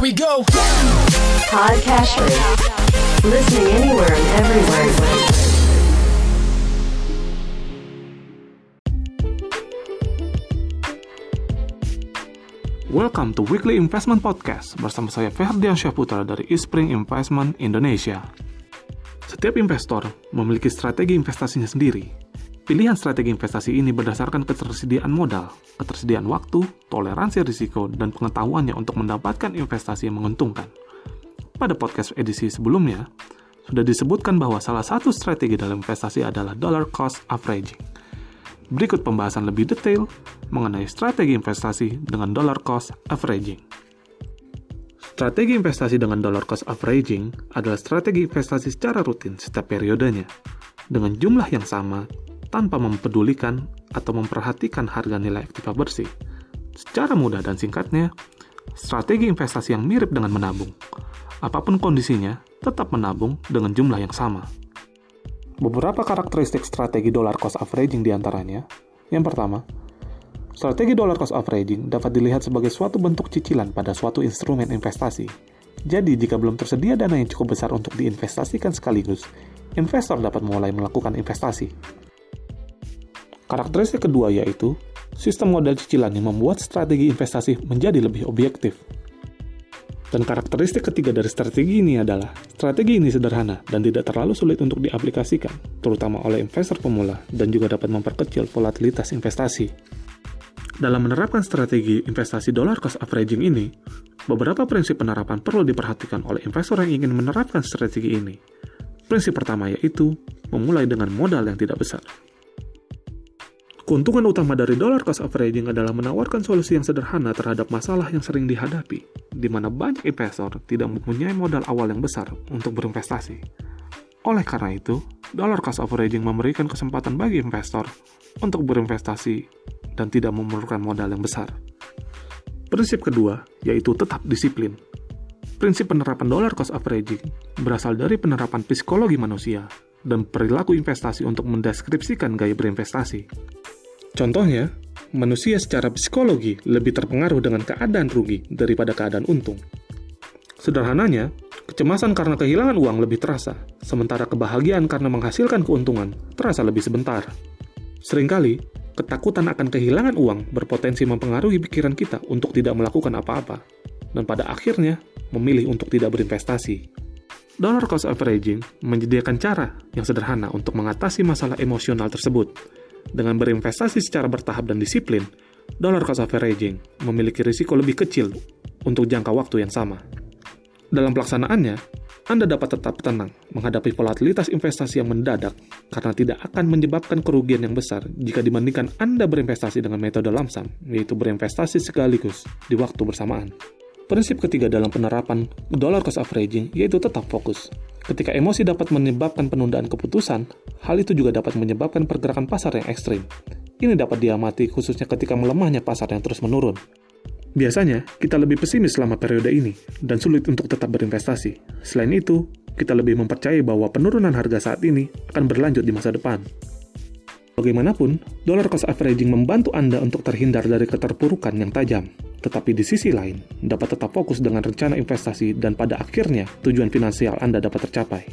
Here we go. Listening anywhere and everywhere. Welcome to Weekly Investment Podcast bersama saya Ferdian Syahputra dari Eastspring Investment Indonesia. Setiap investor memiliki strategi investasinya sendiri. Pilihan strategi investasi ini berdasarkan ketersediaan modal, ketersediaan waktu, toleransi risiko, dan pengetahuannya untuk mendapatkan investasi yang menguntungkan. Pada podcast edisi sebelumnya, sudah disebutkan bahwa salah satu strategi dalam investasi adalah dollar cost averaging. Berikut pembahasan lebih detail mengenai strategi investasi dengan dollar cost averaging. Strategi investasi dengan dollar cost averaging adalah strategi investasi secara rutin setiap periodenya, dengan jumlah yang sama tanpa mempedulikan atau memperhatikan harga nilai aktiva bersih. Secara mudah dan singkatnya, strategi investasi yang mirip dengan menabung. Apa pun kondisinya, tetap menabung dengan jumlah yang sama. Beberapa karakteristik strategi dollar cost averaging di antaranya. Yang pertama, strategi dollar cost averaging dapat dilihat sebagai suatu bentuk cicilan pada suatu instrumen investasi. Jadi, jika belum tersedia dana yang cukup besar untuk diinvestasikan sekaligus, investor dapat mulai melakukan investasi. Karakteristik kedua yaitu, sistem modal cicilan yang membuat strategi investasi menjadi lebih objektif. Dan karakteristik ketiga dari strategi ini adalah, strategi ini sederhana dan tidak terlalu sulit untuk diaplikasikan, terutama oleh investor pemula dan juga dapat memperkecil volatilitas investasi. Dalam menerapkan strategi investasi dollar cost averaging ini, beberapa prinsip penerapan perlu diperhatikan oleh investor yang ingin menerapkan strategi ini. Prinsip pertama yaitu, memulai dengan modal yang tidak besar. Keuntungan utama dari dollar cost averaging adalah menawarkan solusi yang sederhana terhadap masalah yang sering dihadapi, di mana banyak investor tidak mempunyai modal awal yang besar untuk berinvestasi. Oleh karena itu, dollar cost averaging memberikan kesempatan bagi investor untuk berinvestasi dan tidak memerlukan modal yang besar. Prinsip kedua yaitu tetap disiplin. Prinsip penerapan dollar cost averaging berasal dari penerapan psikologi manusia dan perilaku investasi untuk mendeskripsikan gaya berinvestasi. Contohnya, manusia secara psikologi lebih terpengaruh dengan keadaan rugi daripada keadaan untung. Sederhananya, kecemasan karena kehilangan uang lebih terasa, sementara kebahagiaan karena menghasilkan keuntungan terasa lebih sebentar. Seringkali, ketakutan akan kehilangan uang berpotensi mempengaruhi pikiran kita untuk tidak melakukan apa-apa, dan pada akhirnya memilih untuk tidak berinvestasi. Dollar cost averaging menyediakan cara yang sederhana untuk mengatasi masalah emosional tersebut, dengan berinvestasi secara bertahap dan disiplin, dollar cost averaging memiliki risiko lebih kecil untuk jangka waktu yang sama. Dalam pelaksanaannya, Anda dapat tetap tenang menghadapi volatilitas investasi yang mendadak karena tidak akan menyebabkan kerugian yang besar jika dibandingkan Anda berinvestasi dengan metode lamsam, yaitu berinvestasi sekaligus di waktu bersamaan. Prinsip ketiga dalam penerapan dollar cost averaging yaitu tetap fokus. Ketika emosi dapat menyebabkan penundaan keputusan, hal itu juga dapat menyebabkan pergerakan pasar yang ekstrim. Ini dapat diamati khususnya ketika melemahnya pasar yang terus menurun. Biasanya, kita lebih pesimis selama periode ini dan sulit untuk tetap berinvestasi. Selain itu, kita lebih mempercayai bahwa penurunan harga saat ini akan berlanjut di masa depan. Bagaimanapun, dollar cost averaging membantu Anda untuk terhindar dari keterpurukan yang tajam tetapi di sisi lain dapat tetap fokus dengan rencana investasi dan pada akhirnya tujuan finansial Anda dapat tercapai.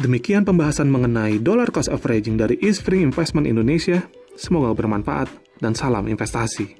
Demikian pembahasan mengenai dollar cost averaging dari Eastspring Investment Indonesia. Semoga bermanfaat dan salam investasi.